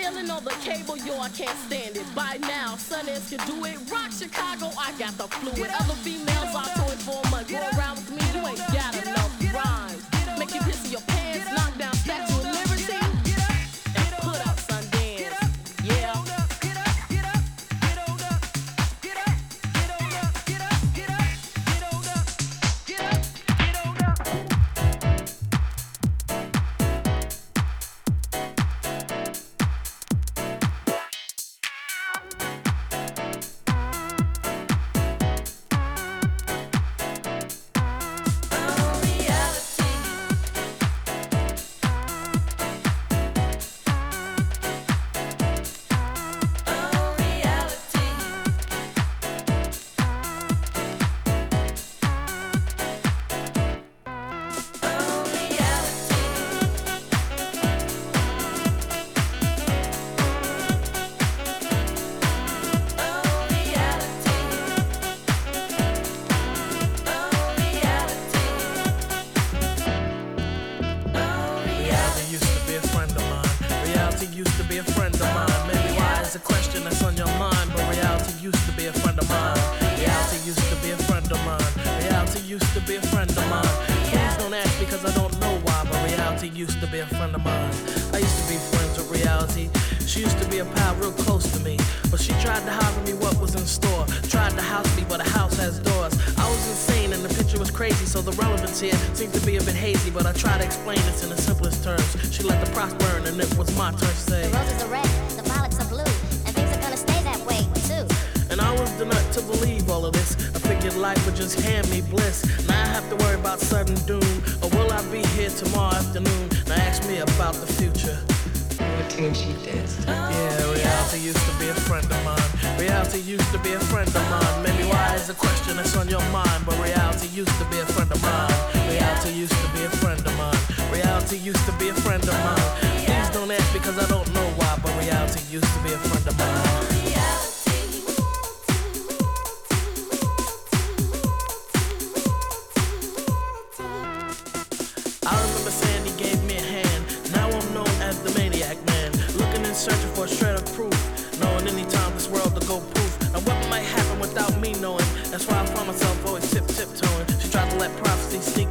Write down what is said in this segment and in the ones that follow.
it. On the cable, yo, I can't stand it. By now, Sundance can do it. Rock Chicago, I got the fluid. Other females are toy for a month. Go around with me, you ain't got enough all of this. I figured life would just hand me bliss. Now I have to worry about sudden doom. Or will I be here tomorrow afternoon? Now ask me about the future. What tune she danced? Yeah, reality used to be a friend of mine. Reality used to be a friend of mine. Maybe why is a question that's on your mind, but reality used to be a friend of mine. Reality used to be a friend of mine. Reality used to be a friend of mine. Please don't ask because I don't know why, but reality used to be a friend of mine.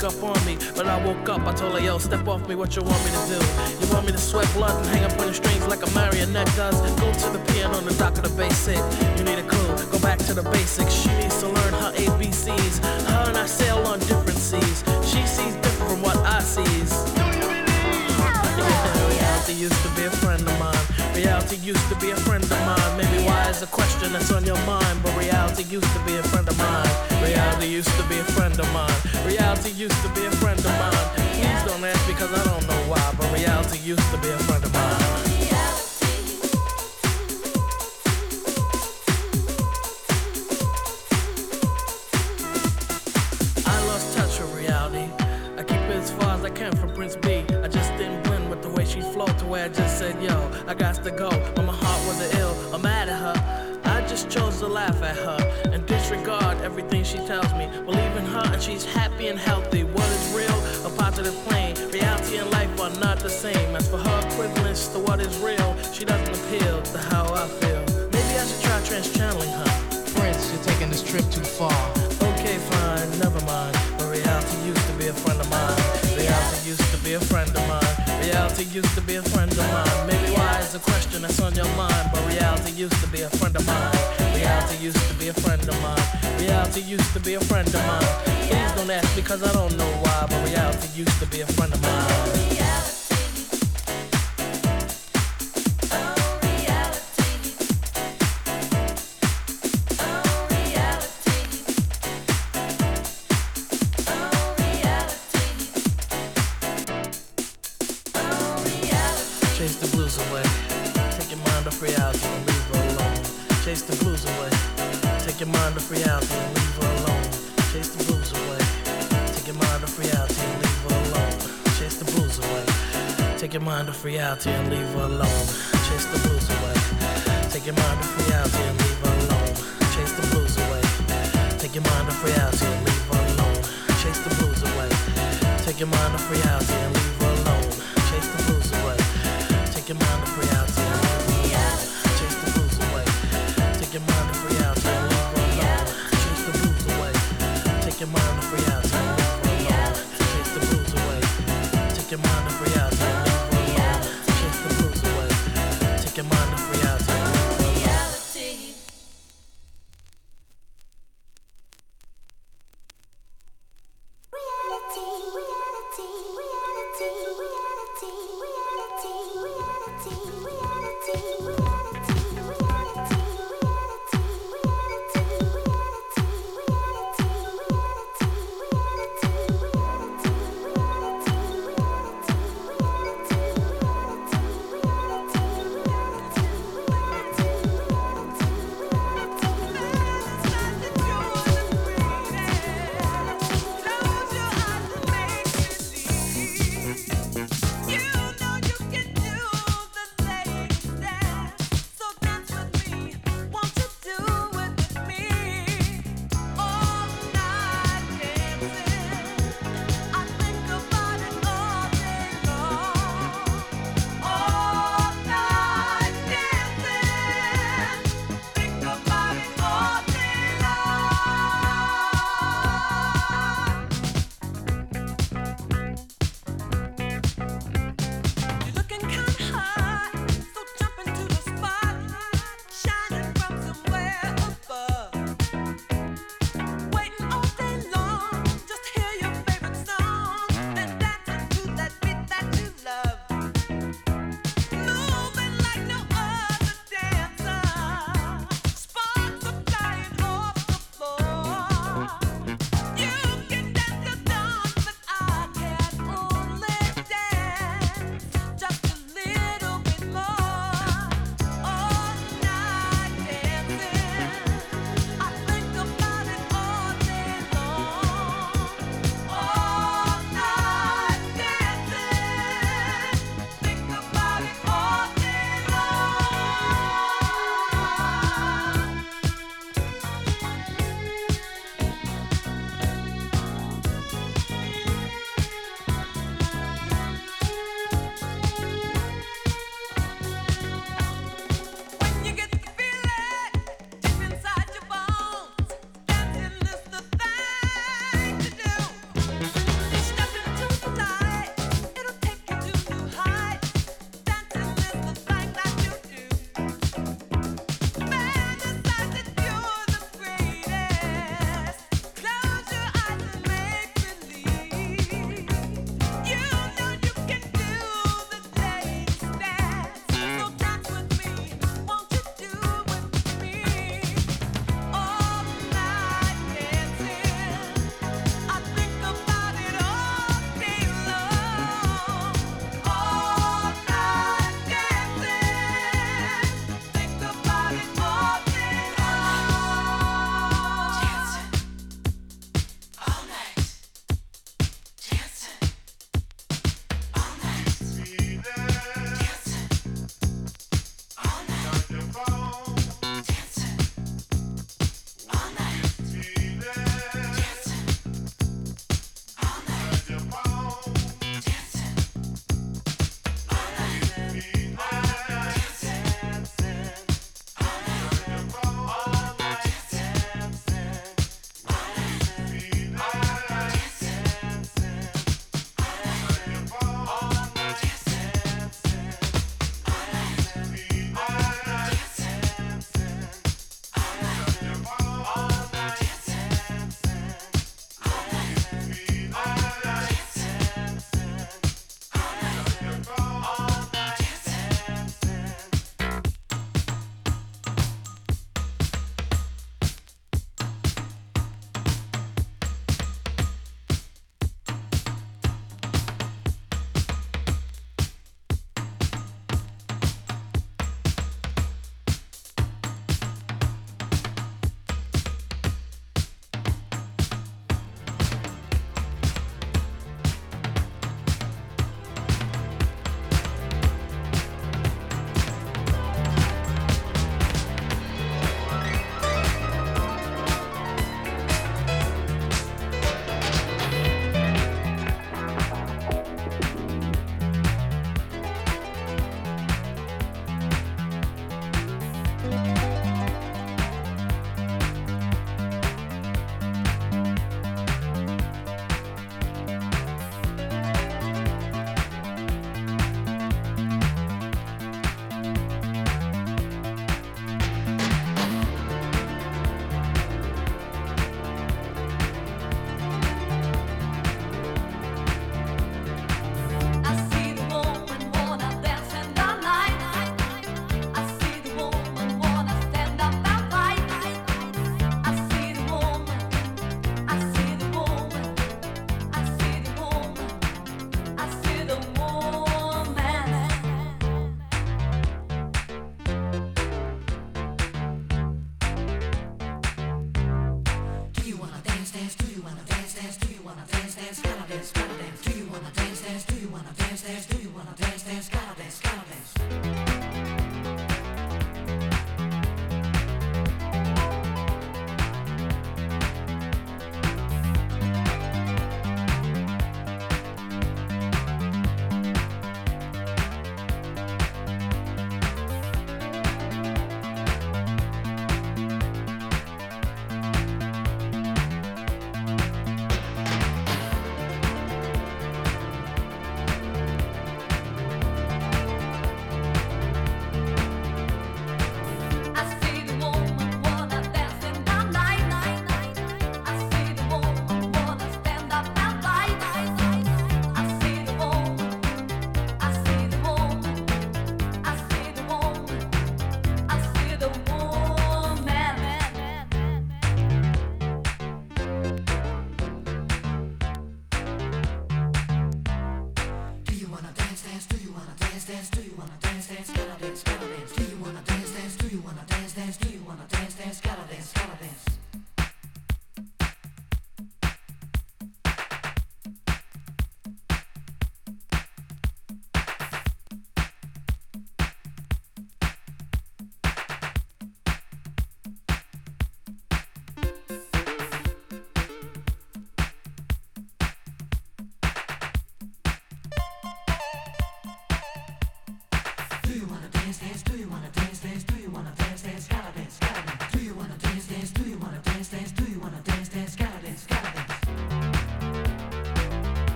Sneak up on me. But I woke up, I told her, yo, step off me, what you want me to do? You want me to sweat blood and hang up on the strings like a marionette does? Go to the piano on the dock of the basic. You need a clue, go back to the basics. She needs to learn her ABCs. Her and I sail on different seas. She sees different from what I sees. Reality used to be a friend of mine. Reality used to be a friend of mine. Maybe why is a question that's on your mind, but reality used to be a friend of mine. Reality used to be a friend of mine. Reality used to be a friend of mine. Please don't ask because I don't know why, but reality used to be a friend of mine. I got to go. But my heart wasn't ill, I'm mad at her. I just chose to laugh at her and disregard everything she tells me. Believe in her and she's happy and healthy. What is real? A positive plane. Reality and life are not the same. As for her equivalence to what is real, she doesn't appeal to how I feel. Maybe I should try trans channeling her. Prince, you're taking this trip too far. Okay, fine, never mind. Reality used to be a friend of mine. Reality used to be a friend of mine. Reality used to be a friend of mine. Maybe why is a question that's on your mind. But reality used to be a friend of mine. Reality used to be a friend of mine. Reality used to be a friend of mine. Please don't ask because I don't know why. But reality used to be a friend of mine. Mind off reality and leave her alone. Chase the blues away. Take your mind off reality and leave her alone. Chase the blues away. Take your mind off reality and leave her alone. Chase the blues away. Take your mind off reality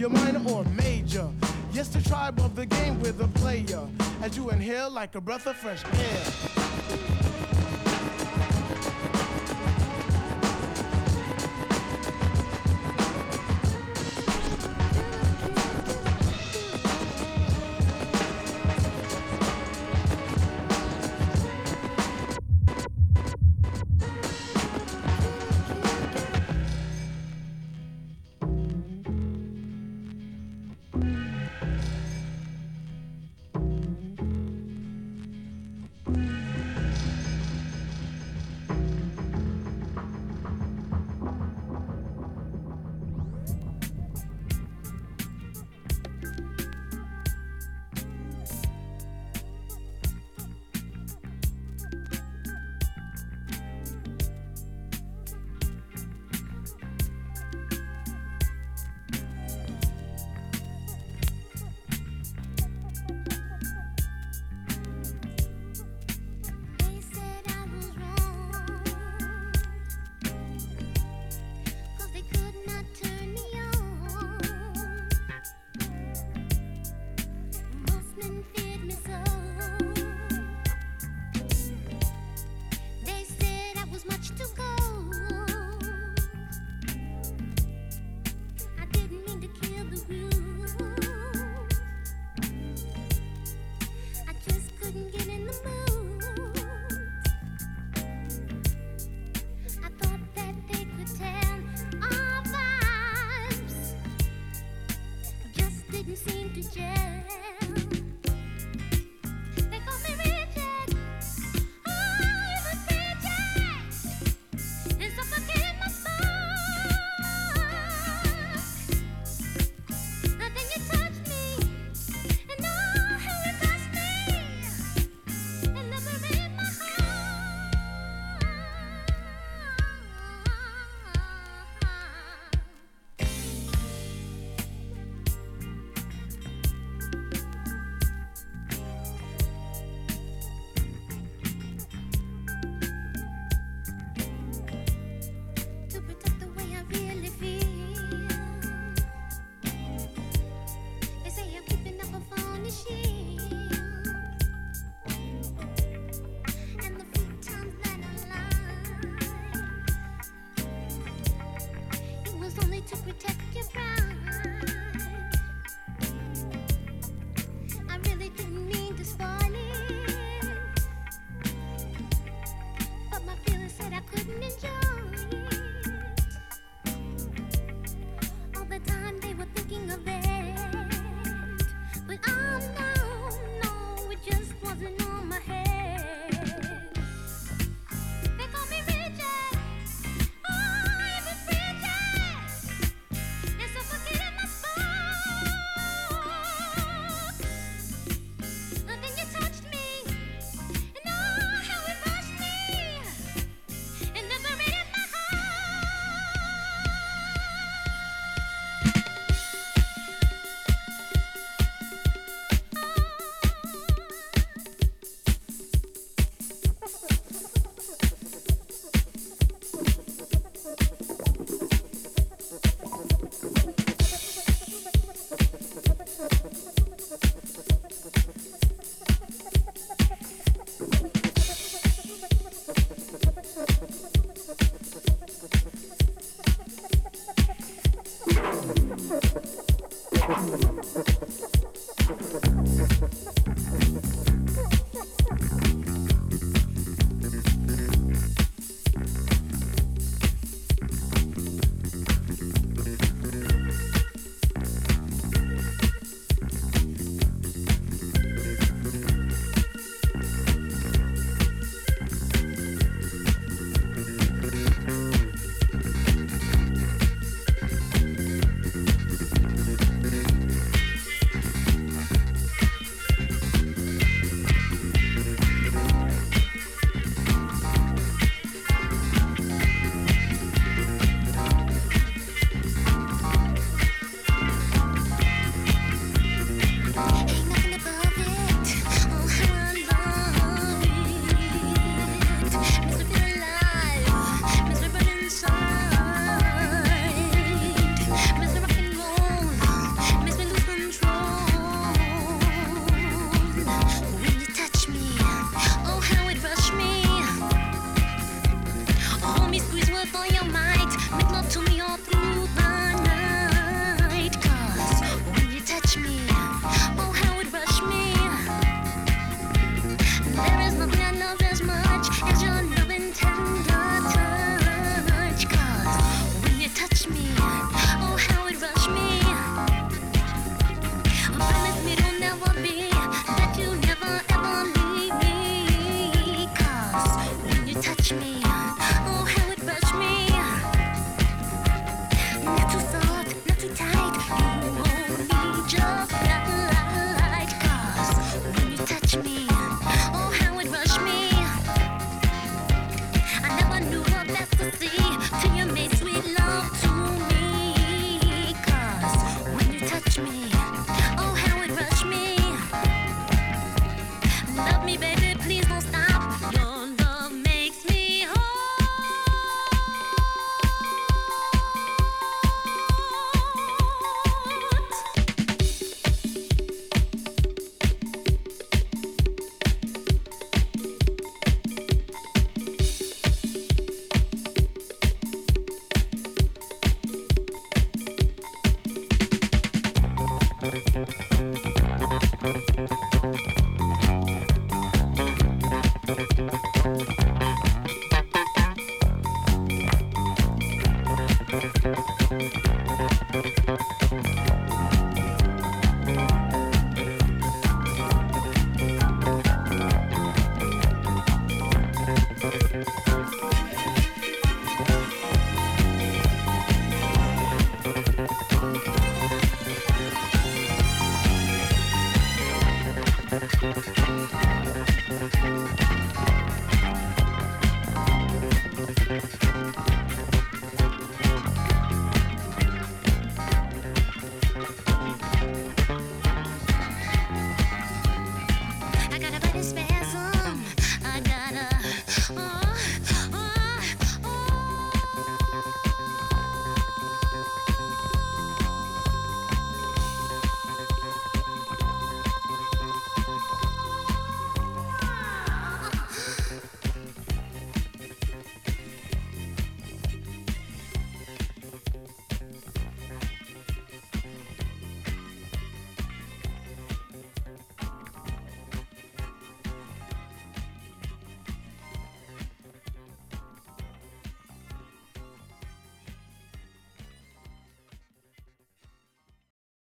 you're minor or major. Yes, the tribe of the game with a player. As you inhale like a breath of fresh air.